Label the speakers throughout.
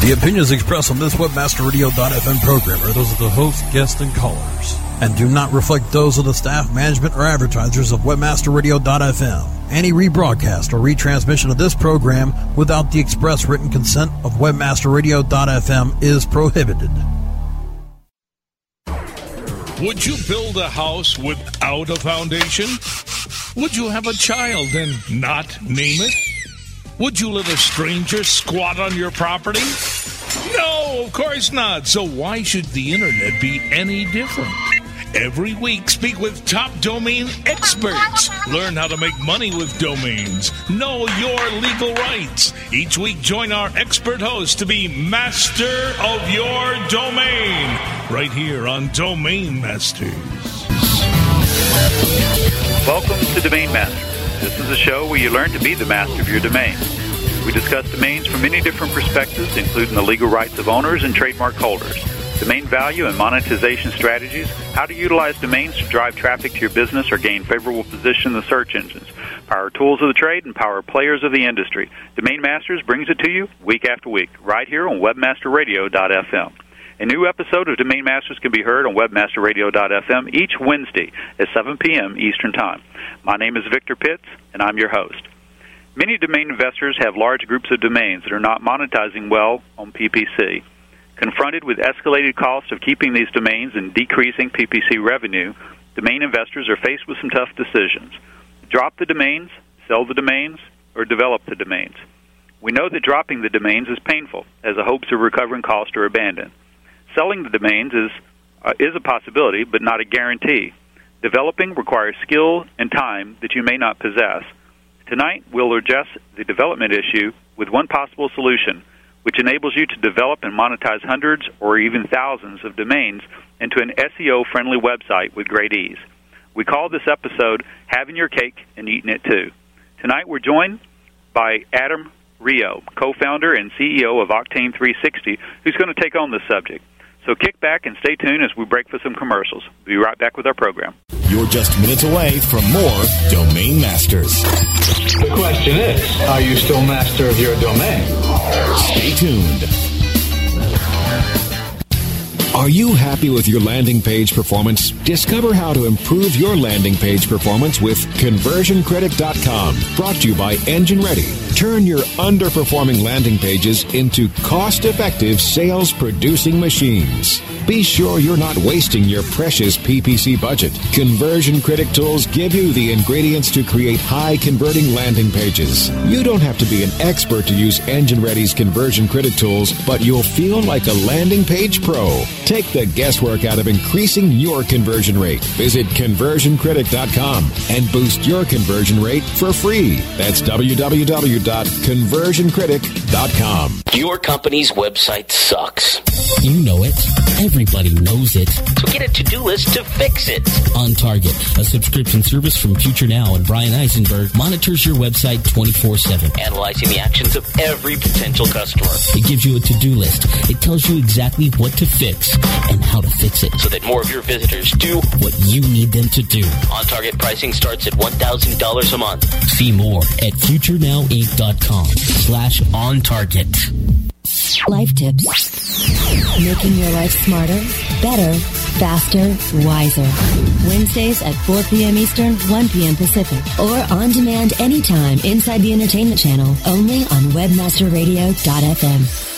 Speaker 1: The opinions expressed on this WebmasterRadio.fm program are those of the host, guests, and callers, and do not reflect those of the staff, management, or advertisers of WebmasterRadio.fm. Any rebroadcast or retransmission of this program without the express written consent of WebmasterRadio.fm is prohibited.
Speaker 2: Would you build a house without a foundation? Would you have a child and not name it? Would you let a stranger squat on your property? No, of course not. So why should the internet be any different? Every week, speak with top domain experts. Learn how to make money with domains. Know your legal rights. Each week, join our expert host to be master of your domain. Right here on Domain Masters.
Speaker 3: Welcome to Domain Masters. This is a show where you learn to be the master of your domain. We discuss domains from many different perspectives, including the legal rights of owners and trademark holders, domain value and monetization strategies, how to utilize domains to drive traffic to your business or gain favorable position in the search engines, power tools of the trade, and power players of the industry. Domain Masters brings it to you week after week, right here on webmasterradio.fm. A new episode of Domain Masters can be heard on webmasterradio.fm each Wednesday at 7 p.m. Eastern Time. My name is Victor Pitts, and I'm your host. Many domain investors have large groups of domains that are not monetizing well on PPC. Confronted with escalated costs of keeping these domains and decreasing PPC revenue, domain investors are faced with some tough decisions. Drop the domains, sell the domains, or develop the domains. We know that dropping the domains is painful, as the hopes of recovering cost are abandoned. Selling the domains is uh, is a possibility, but not a guarantee. Developing requires skill and time that you may not possess. Tonight, we'll address the development issue with one possible solution, which enables you to develop and monetize hundreds or even thousands of domains into an SEO friendly website with great ease. We call this episode Having Your Cake and Eating It Too. Tonight, we're joined by Adam Rioux, co founder and CEO of Octane 360, who's going to take on this subject. So kick back and stay tuned as we break for some commercials. We'll be right back with our program.
Speaker 4: You're just minutes away from more Domain Masters.
Speaker 5: The question is, are you still master of your domain?
Speaker 4: Stay tuned. Are you happy with your landing page performance? Discover how to improve your landing page performance with conversioncritic.com. Brought to you by Engine Ready. Turn your underperforming landing pages into cost effective sales producing machines. Be sure you're not wasting your precious PPC budget. Conversion Critic tools give you the ingredients to create high converting landing pages. You don't have to be an expert to use Engine Ready's Conversion Critic tools, but you'll feel like a landing page pro. Take the guesswork out of increasing your conversion rate. Visit conversioncritic.com and boost your conversion rate for free. That's www.conversioncritic.com.
Speaker 6: Your company's website sucks.
Speaker 7: You know it. Everybody knows it.
Speaker 6: So get a to-do list to fix it.
Speaker 7: On Target, a subscription service from Future Now and Bryan Eisenberg monitors your website 24-7.
Speaker 6: Analyzing the actions of every potential customer.
Speaker 7: It gives you a to-do list. It tells you exactly what to fix and how to fix it.
Speaker 6: So that more of your visitors do
Speaker 7: what you need them to do.
Speaker 6: On Target pricing starts at $1,000 a month.
Speaker 7: See more at futurenowinc.com slash on target.
Speaker 8: Life tips. Making your life smarter, better, faster, wiser. Wednesdays at 4 p.m. Eastern, 1 p.m. Pacific. Or on demand anytime inside the entertainment channel, only on webmasterradio.fm.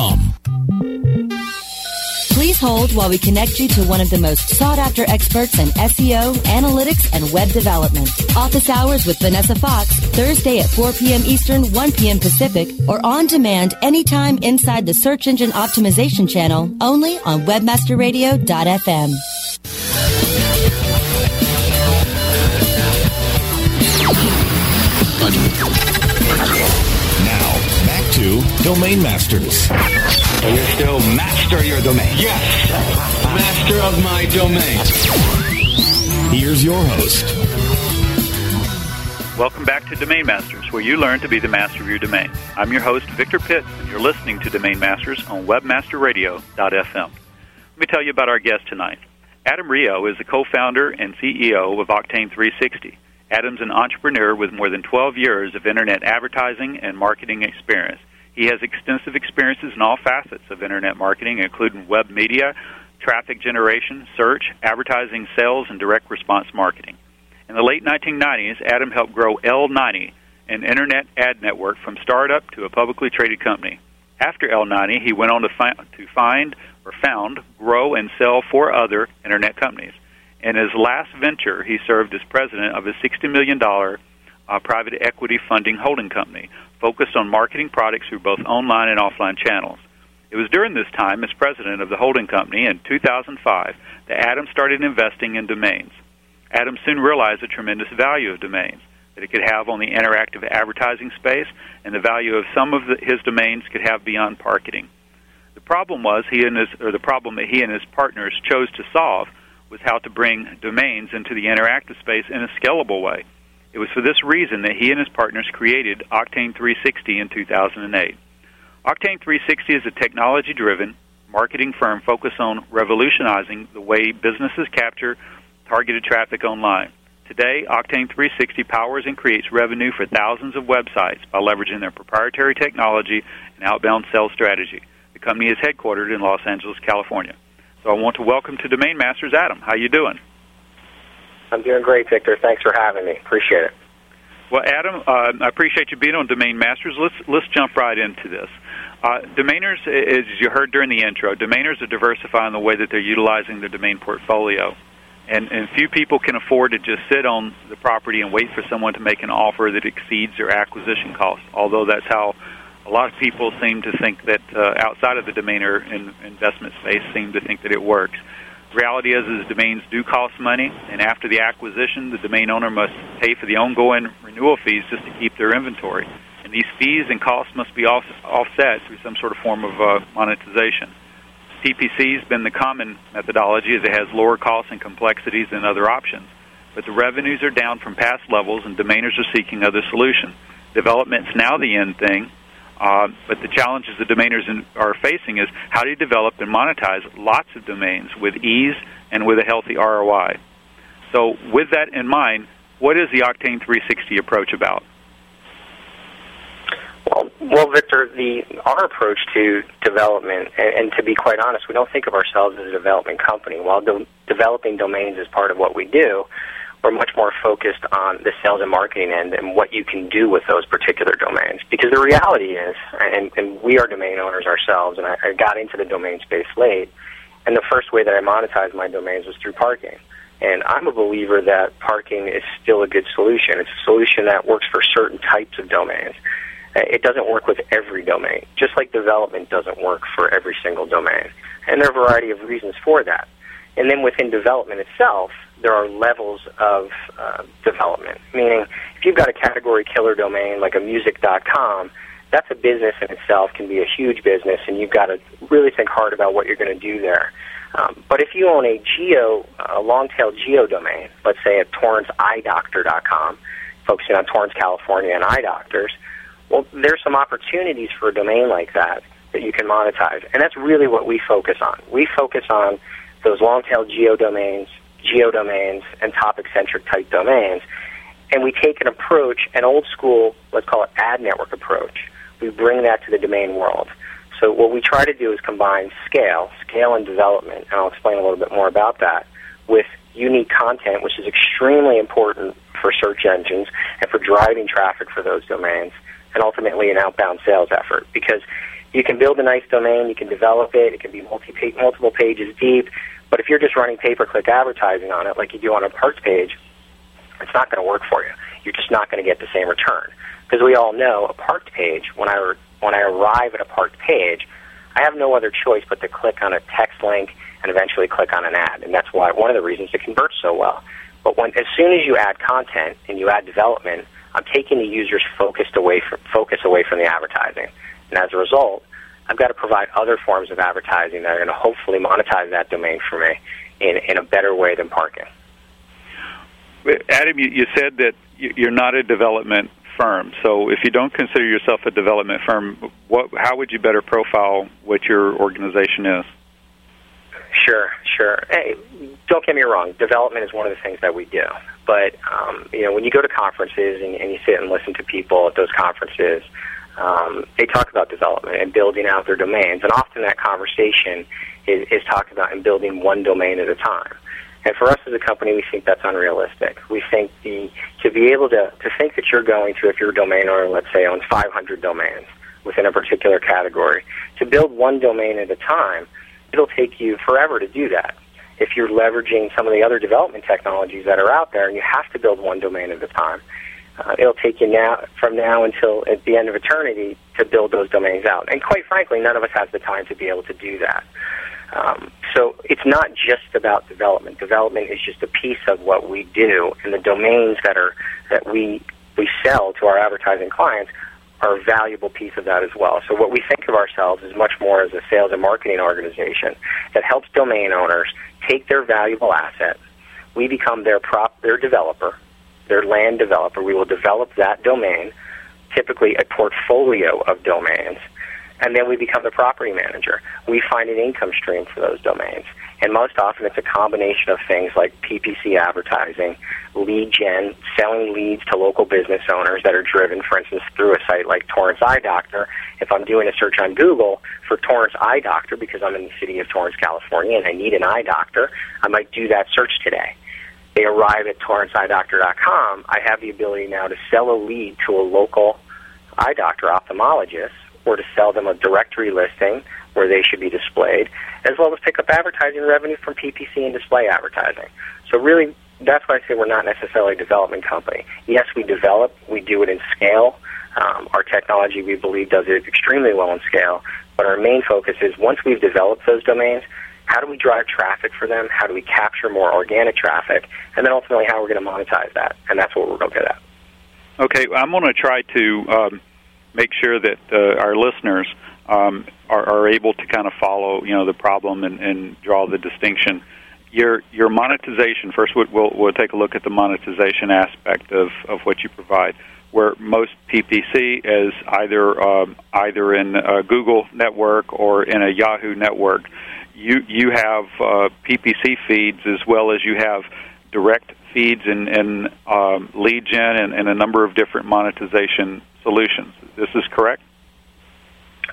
Speaker 8: Please hold while we connect you to one of the most sought after experts in SEO, analytics, and web development. Office hours with Vanessa Fox, Thursday at 4 p.m. Eastern, 1 p.m. Pacific, or on demand anytime inside the search engine optimization channel, only on webmasterradio.fm.
Speaker 4: to
Speaker 7: Domain Masters.
Speaker 5: So you're still master your domain? Yes. Master of my domain.
Speaker 7: Here's your host.
Speaker 3: Welcome back to Domain Masters, where you learn to be the master of your domain. I'm your host, Victor Pitts, and you're listening to Domain Masters on WebmasterRadio.fm. Let me tell you about our guest tonight. Adam Rioux is the co-founder and CEO of Octane 360. Adam's an entrepreneur with more than 12 years of internet advertising and marketing experience. He has extensive experiences in all facets of internet marketing, including web media, traffic generation, search, advertising, sales, and direct response marketing. In the late 1990s, Adam helped grow L90, an internet ad network, from startup to a publicly traded company. After L90, he went on to, fi- to find or found, grow, and sell four other internet companies. In his last venture, he served as president of a $60 million uh, private equity funding holding company focused on marketing products through both online and offline channels. It was during this time, as president of the holding company in 2005, that Adam started investing in domains. Adam soon realized the tremendous value of domains that it could have on the interactive advertising space and the value of some of the, his domains could have beyond marketing. The problem was he and his, or the problem that he and his partners chose to solve was how to bring domains into the interactive space in a scalable way. It was for this reason that he and his partners created Octane 360 in 2008. Octane 360 is a technology driven marketing firm focused on revolutionizing the way businesses capture targeted traffic online. Today, Octane 360 powers and creates revenue for thousands of websites by leveraging their proprietary technology and outbound sales strategy. The company is headquartered in Los Angeles, California. So I want to welcome to Domain Masters Adam. How you doing?
Speaker 9: I'm doing great, Victor. Thanks for having me. Appreciate it.
Speaker 3: Well, Adam, uh, I appreciate you being on Domain Masters. Let's let's jump right into this. Uh, domainers, as you heard during the intro, domainers are diversifying the way that they're utilizing their domain portfolio, and, and few people can afford to just sit on the property and wait for someone to make an offer that exceeds their acquisition cost. Although that's how a lot of people seem to think that uh, outside of the domainer in, investment space seem to think that it works. Reality is, is domains do cost money, and after the acquisition, the domain owner must pay for the ongoing renewal fees just to keep their inventory. And these fees and costs must be off, offset through some sort of form of uh, monetization. PPC has been the common methodology as it has lower costs and complexities than other options. But the revenues are down from past levels, and domainers are seeking other solutions. Development's now the end thing, uh, but the challenges the domainers in, are facing is how do you develop and monetize lots of domains with ease and with a healthy ROI? So, with that in mind, what is the Octane 360 approach about?
Speaker 9: Well, well, Victor, the our approach to development, and, and to be quite honest, we don't think of ourselves as a development company. While developing domains is part of what we do, we're much more focused on the sales and marketing end and what you can do with those particular domains. Because the reality is, and, and we are domain owners ourselves, and I, I got into the domain space late, and the first way that I monetized my domains was through parking. And I'm a believer that parking is still a good solution. It's a solution that works for certain types of domains. It doesn't work with every domain, just like development doesn't work for every single domain. And there are a variety of reasons for that. And then within development itself, there are levels of uh, development. Meaning, if you've got a category killer domain like a music.com, that's a business in itself, can be a huge business, and you've got to really think hard about what you're going to do there. Um, but if you own a geo, a long tail geo domain, let's say at torranceeyedoctor.com, focusing on Torrance, California and eye doctors, well, there's some opportunities for a domain like that that you can monetize. And that's really what we focus on. We focus on those long tail geo domains, geodomains, and topic centric type domains. And we take an approach, an old school, let's call it ad network approach. We bring that to the domain world. So what we try to do is combine scale, scale and development, and I'll explain a little bit more about that, with unique content, which is extremely important for search engines and for driving traffic for those domains, and ultimately an outbound sales effort. Because you can build a nice domain, you can develop it, it can be multi multiple pages deep, but if you're just running pay-per-click advertising on it, like you do on a parked page, it's not going to work for you. You're just not going to get the same return. Because we all know a parked page, when I, when I arrive at a parked page, I have no other choice but to click on a text link and eventually click on an ad. And that's why one of the reasons it converts so well. But when, as soon as you add content and you add development, I'm taking the user's focus away from, focus away from the advertising. And as a result, I've got to provide other forms of advertising that are going to hopefully monetize that domain for me in, in a better way than parking.
Speaker 3: Adam, you, you said that you're not a development firm. So if you don't consider yourself a development firm, what, how would you better profile what your organization is?
Speaker 9: Sure, sure. Hey, don't get me wrong. Development is one of the things that we do. But um, you know, when you go to conferences and, and you sit and listen to people at those conferences, um, they talk about development and building out their domains, and often that conversation is, is talked about in building one domain at a time. And for us as a company, we think that's unrealistic. We think the to be able to to think that you're going to, if you're a domain owner, let's say, owns 500 domains within a particular category, to build one domain at a time, it'll take you forever to do that. If you're leveraging some of the other development technologies that are out there, and you have to build one domain at a time, uh, it'll take you now from now until at the end of eternity to build those domains out. And quite frankly, none of us has the time to be able to do that. Um, so it's not just about development. Development is just a piece of what we do, and the domains that are that we we sell to our advertising clients are a valuable piece of that as well. So what we think of ourselves is much more as a sales and marketing organization that helps domain owners take their valuable asset. We become their prop, their developer, their land developer. We will develop that domain, typically a portfolio of domains, and then we become the property manager. We find an income stream for those domains. And most often it's a combination of things like PPC advertising, lead gen, selling leads to local business owners that are driven, for instance, through a site like Torrance Eye Doctor. If I'm doing a search on Google for Torrance Eye Doctor because I'm in the city of Torrance, California, and I need an eye doctor, I might do that search today. They arrive at torranceeyedoctor.com. I have the ability now to sell a lead to a local eye doctor ophthalmologist or to sell them a directory listing where they should be displayed, as well as pick up advertising revenue from PPC and display advertising. So really, that's why I say we're not necessarily a development company. Yes, we develop, we do it in scale. Um, our technology, we believe, does it extremely well in scale. But our main focus is once we've developed those domains, how do we drive traffic for them? How do we capture more organic traffic? And then ultimately, how we're going to monetize that. And that's what we're going to get at.
Speaker 3: Okay, I'm going to try to um, make sure that uh, our listeners um, are, are able to kind of follow, you know, the problem and, and draw the distinction. Your your monetization first. We'll we'll take a look at the monetization aspect of of what you provide. Where most PPC is either um, either in a Google network or in a Yahoo network. You you have uh, PPC feeds as well as you have direct feeds and, and um, lead gen and, and a number of different monetization solutions. This is correct?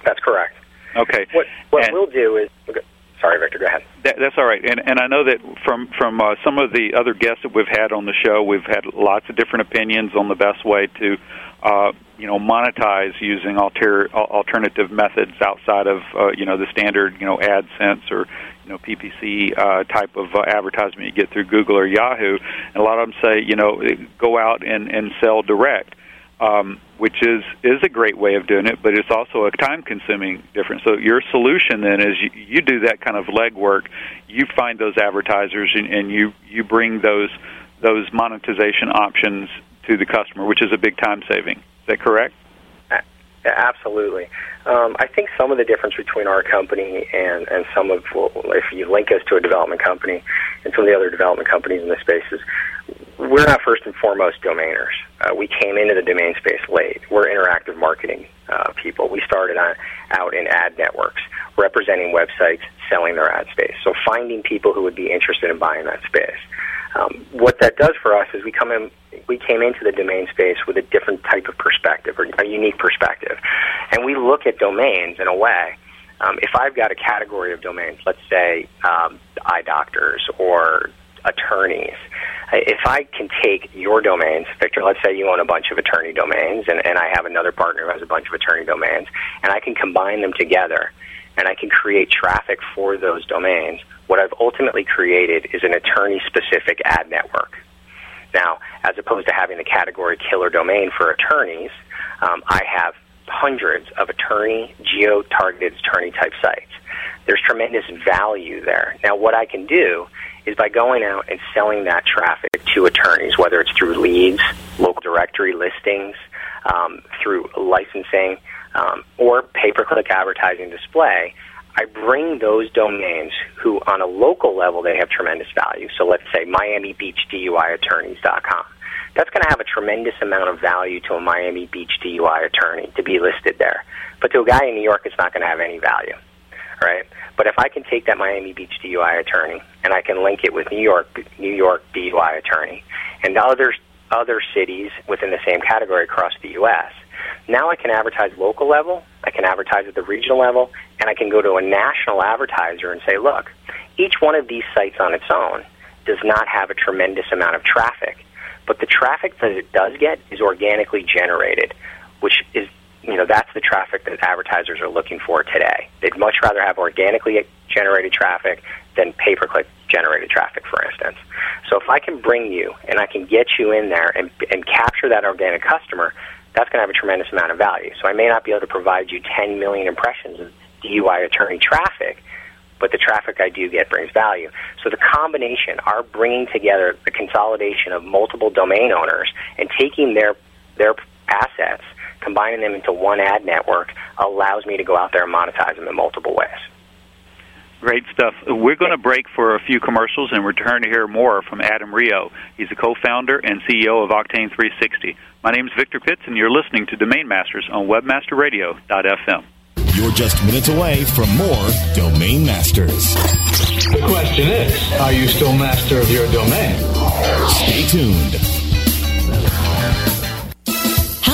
Speaker 9: That's correct.
Speaker 3: Okay.
Speaker 9: What what and, we'll do is okay. sorry, Victor. Go ahead.
Speaker 3: That, that's all right. And and I know that from from uh, some of the other guests that we've had on the show, we've had lots of different opinions on the best way to. Uh, you know, monetize using alter, alternative methods outside of uh, you know the standard you know AdSense or you know PPC uh, type of uh, advertisement you get through Google or Yahoo. And a lot of them say you know go out and and sell direct um, which is is a great way of doing it, but it's also a time consuming difference. So your solution then is you, you do that kind of legwork, you find those advertisers, and, and you you bring those those monetization options to the customer, which is a big time saving. Is that correct?
Speaker 9: Absolutely. Um, I think some of the difference between our company and, and some of, well, if you link us to a development company and some of the other development companies in the space, is we're not first and foremost domainers. Uh, we came into the domain space late. We're interactive marketing uh, people. We started on, out in ad networks, representing websites, selling their ad space. So finding people who would be interested in buying that space. Um, what that does for us is we come in, we came into the domain space with a different type of perspective or a unique perspective, and we look at domains in a way. Um, if I've got a category of domains, let's say um, eye doctors or attorneys. If I can take your domains, Victor, let's say you own a bunch of attorney domains, and, and I have another partner who has a bunch of attorney domains, and I can combine them together, and I can create traffic for those domains, what I've ultimately created is an attorney specific ad network. Now, as opposed to having the category killer domain for attorneys, um, I have hundreds of attorney, geo targeted attorney type sites. There's tremendous value there. Now, what I can do is by going out and selling that traffic to attorneys, whether it's through leads, local directory listings, um, through licensing, um, or pay-per-click advertising display, I bring those domains who, on a local level, they have tremendous value. So let's say Miami Beach DUI Attorneys.com. That's going to have a tremendous amount of value to a Miami Beach DUI attorney to be listed there. But to a guy in New York, it's not going to have any value, right? But if I can take that Miami Beach DUI attorney and I can link it with New York, New York DUI attorney, and other other cities within the same category across the U.S., now I can advertise local level, I can advertise at the regional level, and I can go to a national advertiser and say, look, each one of these sites on its own does not have a tremendous amount of traffic, but the traffic that it does get is organically generated, which is you know that's the traffic that advertisers are looking for today. They'd much rather have organically generated traffic than pay-per-click generated traffic, for instance. So if I can bring you and I can get you in there and, and capture that organic customer, that's going to have a tremendous amount of value. So I may not be able to provide you 10 million impressions of DUI attorney traffic, but the traffic I do get brings value. So the combination, our bringing together the consolidation of multiple domain owners and taking their their assets, combining them into one ad network, allows me to go out there and monetize them in multiple ways.
Speaker 3: Great stuff. We're going to break for a few commercials and return to hear more from Adam Rioux. He's the co-founder and CEO of Octane 360. My name is Victor Pitts, and you're listening to Domain Masters on WebmasterRadio.fm.
Speaker 7: You're just minutes away from more Domain Masters.
Speaker 5: The question is, are you still master of your domain?
Speaker 7: Stay tuned.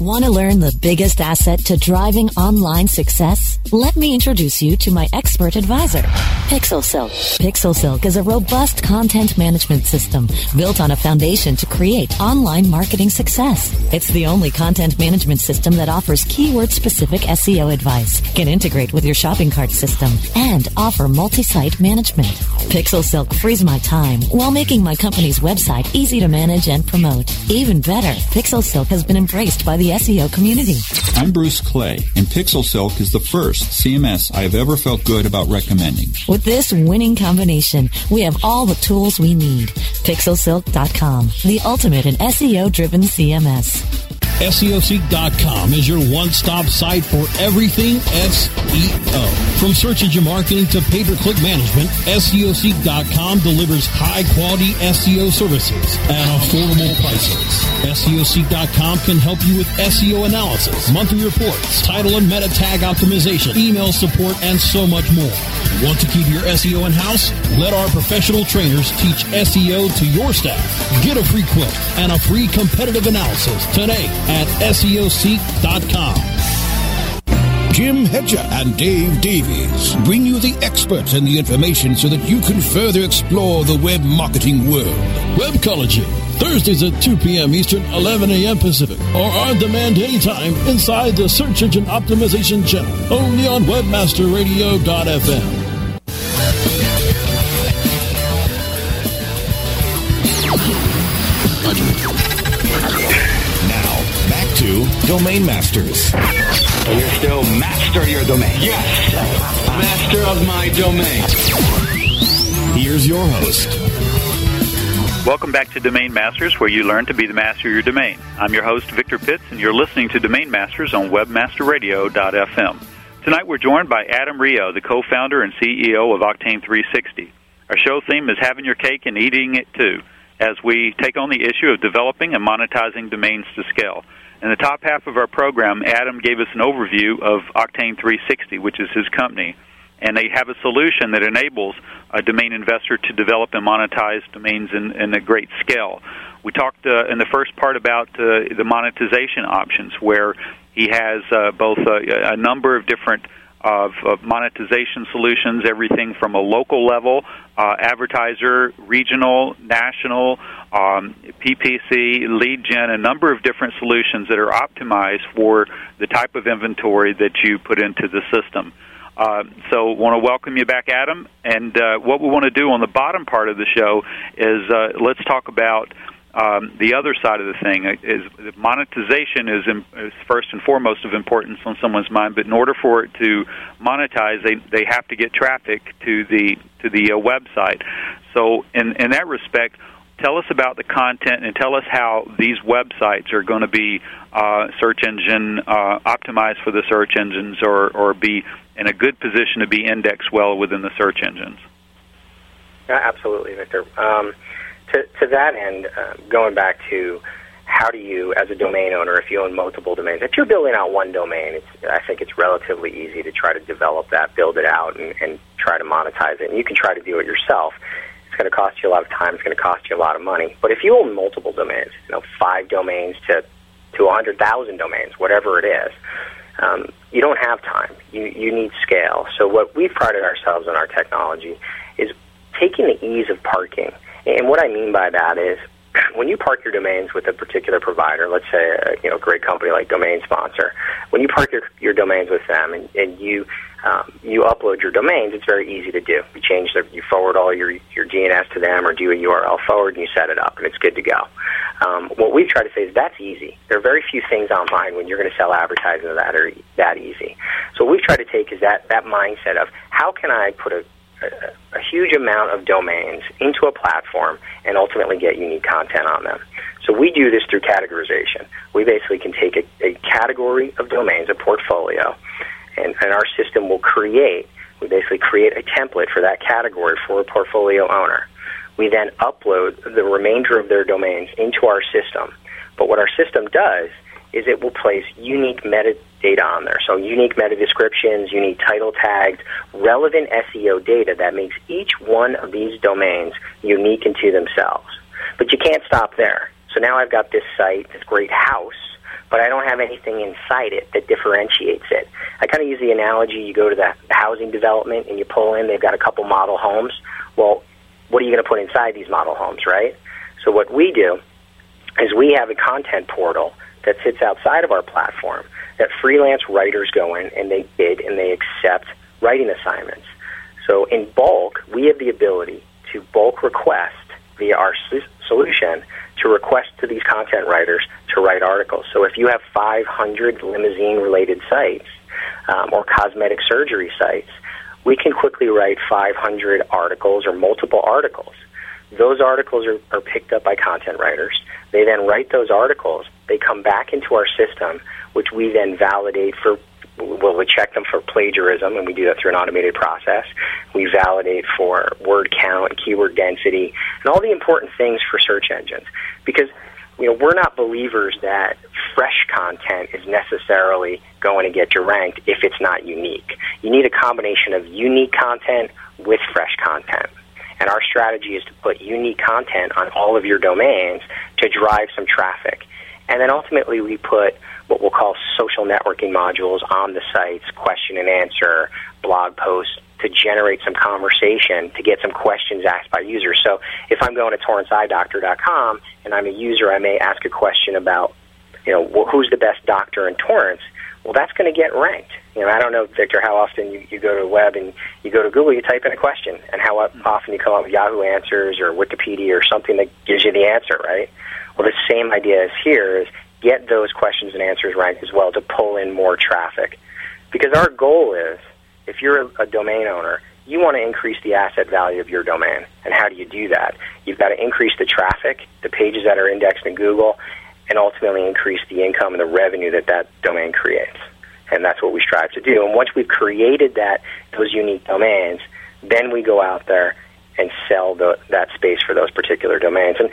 Speaker 8: Want to learn the biggest asset to driving online success? Let me introduce you to my expert advisor, PixelSilk. PixelSilk is a robust content management system built on a foundation to create online marketing success. It's the only content management system that offers keyword-specific SEO advice, can integrate with your shopping cart system, and offer multi-site management. PixelSilk frees my time while making my company's website easy to manage and promote. Even better, PixelSilk has been embraced by the SEO community.
Speaker 10: I'm Bruce Clay, and Pixel Silk is the first CMS I have ever felt good about recommending.
Speaker 8: With this winning combination, we have all the tools we need. Pixelsilk.com, the ultimate in SEO driven CMS.
Speaker 1: SEOseek.com is your one-stop site for everything SEO. From search engine marketing to pay-per-click management, SEOseek.com delivers high-quality SEO services at affordable prices. SEOseek.com can help you with SEO analysis, monthly reports, title and meta tag optimization, email support, and so much more. Want to keep your SEO in-house? Let our professional trainers teach SEO to your staff. Get a free quote and a free competitive analysis today at SEOseek.com.
Speaker 11: Jim Hedger and Dave Davies bring you the experts and the information so that you can further explore the web marketing world.
Speaker 1: Webcology, Thursdays at 2 p.m. Eastern, 11 a.m. Pacific, or on demand anytime inside the Search Engine Optimization channel, only on WebmasterRadio.fm.
Speaker 7: Domain Masters.
Speaker 5: You're still master of your domain. Yes. Master of my domain.
Speaker 7: Here's your host.
Speaker 3: Welcome back to Domain Masters, where you learn to be the master of your domain. I'm your host, Victor Pitts, and you're listening to Domain Masters on WebmasterRadio.fm. Tonight we're joined by Adam Rioux, the co-founder and CEO of Octane 360. Our show theme is having your cake and eating it too, as we take on the issue of developing and monetizing domains to scale. In the top half of our program, Adam gave us an overview of Octane 360, which is his company, and they have a solution that enables a domain investor to develop and monetize domains in, in a great scale. We talked uh, in the first part about uh, the monetization options, where he has uh, both a, a number of different of, of monetization solutions, everything from a local level, uh, advertiser, regional, national, um, PPC, lead gen, a number of different solutions that are optimized for the type of inventory that you put into the system. Uh, so, want to welcome you back, Adam. And uh, what we want to do on the bottom part of the show is uh, let's talk about um, the other side of the thing is monetization is, in, is first and foremost of importance on someone's mind. But in order for it to monetize, they they have to get traffic to the to the uh, website. So in in that respect, tell us about the content and tell us how these websites are going to be uh, search engine uh, optimized for the search engines or or be in a good position to be indexed well within the search engines.
Speaker 9: Yeah, absolutely, Victor. Um, to, to that end, uh, going back to how do you, as a domain owner, if you own multiple domains, if you're building out one domain, it's, I think it's relatively easy to try to develop that, build it out, and, and try to monetize it. And you can try to do it yourself. It's going to cost you a lot of time. It's going to cost you a lot of money. But if you own multiple domains, you know, five domains to to 100,000 domains, whatever it is, um, you don't have time. You you need scale. So what we've prided ourselves on our technology is taking the ease of parking and what I mean by that is when you park your domains with a particular provider, let's say a you know great company like Domain Sponsor, when you park your, your domains with them and, and you um, you upload your domains, it's very easy to do. You change the, you forward all your your DNS to them, or do a URL forward, and you set it up, and it's good to go. Um, what we try to say is that's easy. There are very few things online when you're going to sell advertising that are that easy. So what we've tried to take is that that mindset of how can I put a a, huge amount of domains into a platform and ultimately get unique content on them. So we do this through categorization. We basically can take a, a category of domains, a portfolio, and, and our system will create, we basically create a template for that category for a portfolio owner. We then upload the remainder of their domains into our system. But what our system does is it will place unique metadata on there. So unique meta descriptions, unique title tags, relevant SEO data that makes each one of these domains unique into themselves. But you can't stop there. So now I've got this site, this great house, but I don't have anything inside it that differentiates it. I kind of use the analogy you go to the housing development and you pull in, they've got a couple model homes. Well, what are you going to put inside these model homes, right? So what we do is we have a content portal that sits outside of our platform that freelance writers go in and they bid and they accept writing assignments. So in bulk, we have the ability to bulk request via our solution to request to these content writers to write articles. So if you have 500 limousine related sites um, or cosmetic surgery sites, we can quickly write 500 articles or multiple articles. Those articles are, are picked up by content writers. They then write those articles. They come back into our system, which we then validate for. Well, we check them for plagiarism, and we do that through an automated process. We validate for word count, keyword density, and all the important things for search engines. Because you know, we're not believers that fresh content is necessarily going to get you ranked if it's not unique. You need a combination of unique content with fresh content. And our strategy is to put unique content on all of your domains to drive some traffic. And then ultimately, we put what we'll call social networking modules on the sites, question and answer, blog posts, to generate some conversation, to get some questions asked by users. So if I'm going to torranceeyedoctor.com and I'm a user, I may ask a question about, you know, who's the best doctor in Torrance? Well, that's going to get ranked. You know, I don't know, Victor, how often you, you go to the web and you go to Google, you type in a question, and how mm-hmm. often you come up with Yahoo Answers or Wikipedia or something that gives you the answer, right? Well, the same idea is here is get those questions and answers ranked as well to pull in more traffic. Because our goal is, if you're a, a domain owner, you want to increase the asset value of your domain. And how do you do that? You've got to increase the traffic, the pages that are indexed in Google, and ultimately increase the income and the revenue that that domain creates. And that's what we strive to do. And once we've created that those unique domains, then we go out there and sell the, that space for those particular domains. And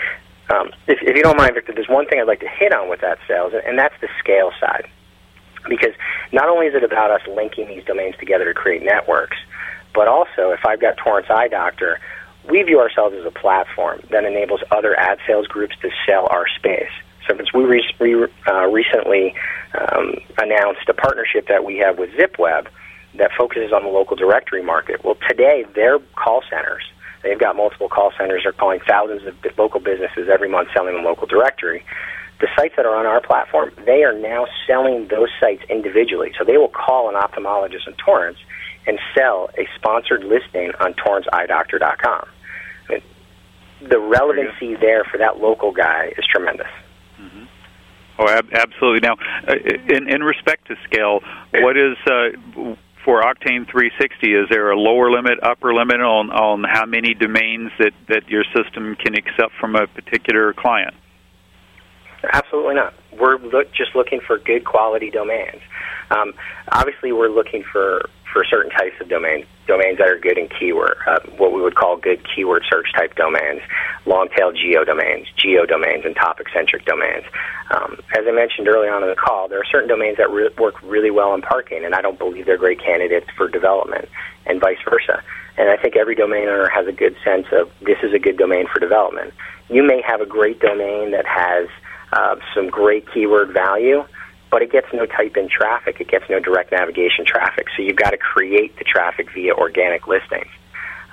Speaker 9: um, if, if you don't mind, Victor, there's one thing I'd like to hit on with that sales, and that's the scale side. Because not only is it about us linking these domains together to create networks, but also if I've got Torrance Eye Doctor, we view ourselves as a platform that enables other ad sales groups to sell our space. We, re- uh, recently um, announced a partnership that we have with ZipWeb, that focuses on the local directory market. Well, today their call centers, they've got multiple call centers. They're calling thousands of local businesses every month selling them local directory. The sites that are on our platform, they are now selling those sites individually. So they will call an ophthalmologist in Torrance and sell a sponsored listing on torranceeyedoctor.com. The relevancy there for that local guy is tremendous.
Speaker 3: Oh, ab- absolutely. Now, uh, in, in respect to scale, what is uh, for Octane 360? Is there a lower limit, upper limit on, on how many domains that, that your system can accept from a particular client?
Speaker 9: Absolutely not. We're just looking for good quality domains. Um, obviously, we're looking for for certain types of domains, domains that are good in keyword, uh, what we would call good keyword search type domains, long tail geo domains, geo domains, and topic centric domains. Um, as I mentioned early on in the call, there are certain domains that re- work really well in parking, and I don't believe they're great candidates for development, and vice versa. And I think every domain owner has a good sense of this is a good domain for development. You may have a great domain that has uh, some great keyword value, but it gets no type in traffic. It gets no direct navigation traffic. So you've got to create the traffic via organic listings,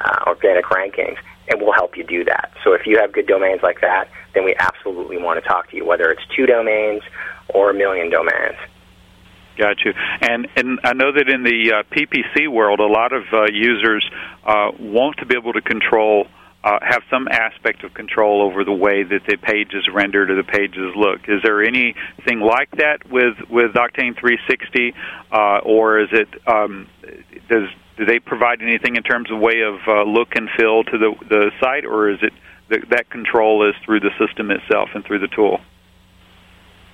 Speaker 9: uh, organic rankings, and we'll help you do that. So if you have good domains like that, then we absolutely want to talk to you, whether it's two domains or a million domains.
Speaker 3: Got you. And and I know that in the uh, PPC world, a lot of uh, users uh, want to be able to control uh, have some aspect of control over the way that the page is rendered or the pages look. Is there anything like that with with Octane 360, uh, or is it um, does do they provide anything in terms of way of uh, look and feel to the the site, or is it the, that control is through the system itself and through the tool?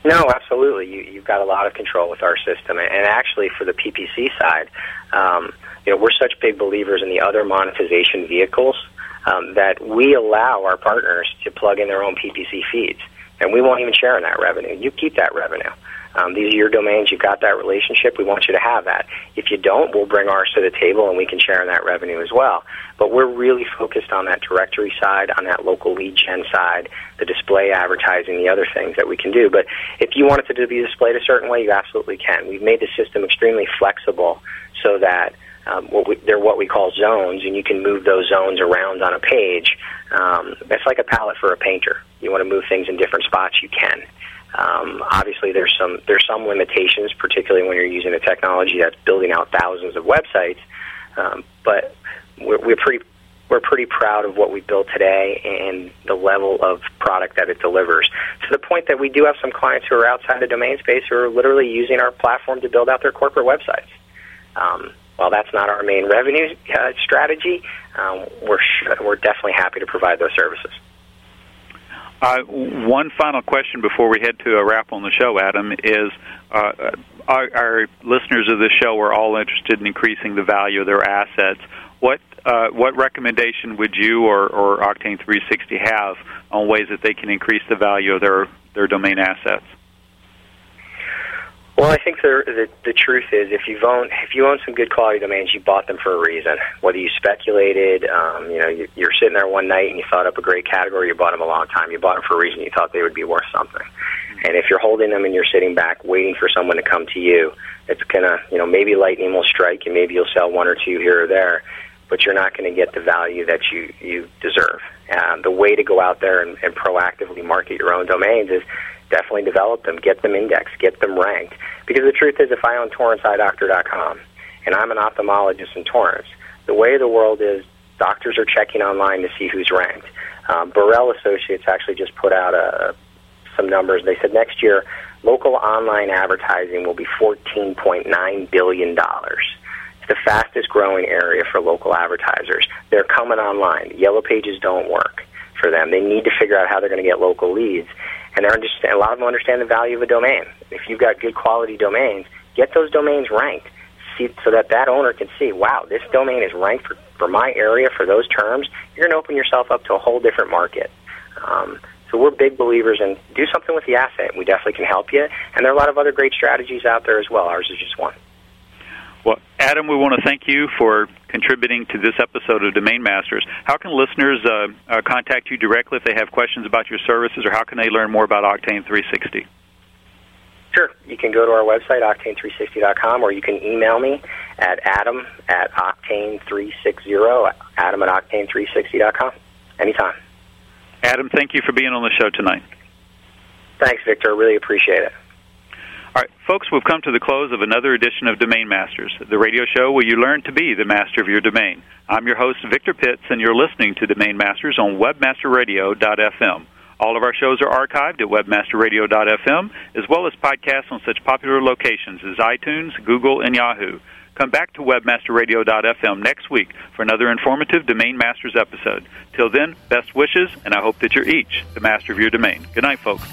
Speaker 9: No, absolutely. You, you've got a lot of control with our system, and actually, for the PPC side, um, you know, we're such big believers in the other monetization vehicles um, that we allow our partners to plug in their own PPC feeds, and we won't even share in that revenue. You keep that revenue. Um, these are your domains. You've got that relationship. We want you to have that. If you don't, we'll bring ours to the table and we can share in that revenue as well. But we're really focused on that directory side, on that local lead gen side, the display advertising, the other things that we can do. But if you want it to be displayed a certain way, you absolutely can. We've made the system extremely flexible so that um, what we, they're what we call zones, and you can move those zones around on a page. Um, it's like a palette for a painter. You want to move things in different spots, you can. Um, obviously, there's some there's some limitations, particularly when you're using a technology that's building out thousands of websites. Um, but we're, we're pretty we're pretty proud of what we built today and the level of product that it delivers. To the point that we do have some clients who are outside the domain space who are literally using our platform to build out their corporate websites. Um, while that's not our main revenue uh, strategy, um, we're sh- we're definitely happy to provide those services.
Speaker 3: Uh, one final question before we head to a wrap on the show, Adam, is uh, our, our, listeners of this show are all interested in increasing the value of their assets. What uh, what recommendation would you or, or Octane 360 have on ways that they can increase the value of their, their domain assets?
Speaker 9: Well, I think the, the the truth is, if you own if you own some good quality domains, you bought them for a reason. Whether you speculated, um, you know, you, you're sitting there one night and you thought up a great category, you bought them a long time. You bought them for a reason. You thought they would be worth something. And if you're holding them and you're sitting back waiting for someone to come to you, it's gonna, you know, maybe lightning will strike and maybe you'll sell one or two here or there, but you're not going to get the value that you you deserve. Um, the way to go out there and, and proactively market your own domains is definitely develop them, get them indexed, get them ranked. Because the truth is, if I own TorranceEyeDoctor.com and I'm an ophthalmologist in Torrance, the way the world is, doctors are checking online to see who's ranked. Um, Borrell Associates actually just put out a, some numbers. They said next year, local online advertising will be $14.9 billion. It's the fastest growing area for local advertisers. They're coming online. Yellow pages don't work for them. They need to figure out how they're going to get local leads and they're understand, a lot of them understand the value of a domain. If you've got good quality domains, get those domains ranked, see, so that that owner can see, wow, this domain is ranked for, for my area for those terms. You're going to open yourself up to a whole different market. Um, so we're big believers in do something with the asset. We definitely can help you, and there are a lot of other great strategies out there as well. Ours is just one.
Speaker 3: Well, Adam, we want to thank you for contributing to this episode of Domain Masters. How can listeners uh, uh, contact you directly if they have questions about your services, or how can they learn more about Octane 360?
Speaker 9: Sure. You can go to our website, octane360.com, or you can email me at adam at octane360, adam at octane360.com. Anytime.
Speaker 3: Adam, thank you for being on the show tonight.
Speaker 9: Thanks, Victor. I really appreciate it.
Speaker 3: All right, folks, we've come to the close of another edition of Domain Masters, the radio show where you learn to be the master of your domain. I'm your host, Victor Pitts, and you're listening to Domain Masters on WebmasterRadio.fm. All of our shows are archived at webmasterradio.fm, as well as podcasts on such popular locations as iTunes, Google, and Yahoo. Come back to webmasterradio.fm next week for another informative Domain Masters episode. Till then, best wishes, and I hope that you're each the master of your domain. Good night, folks.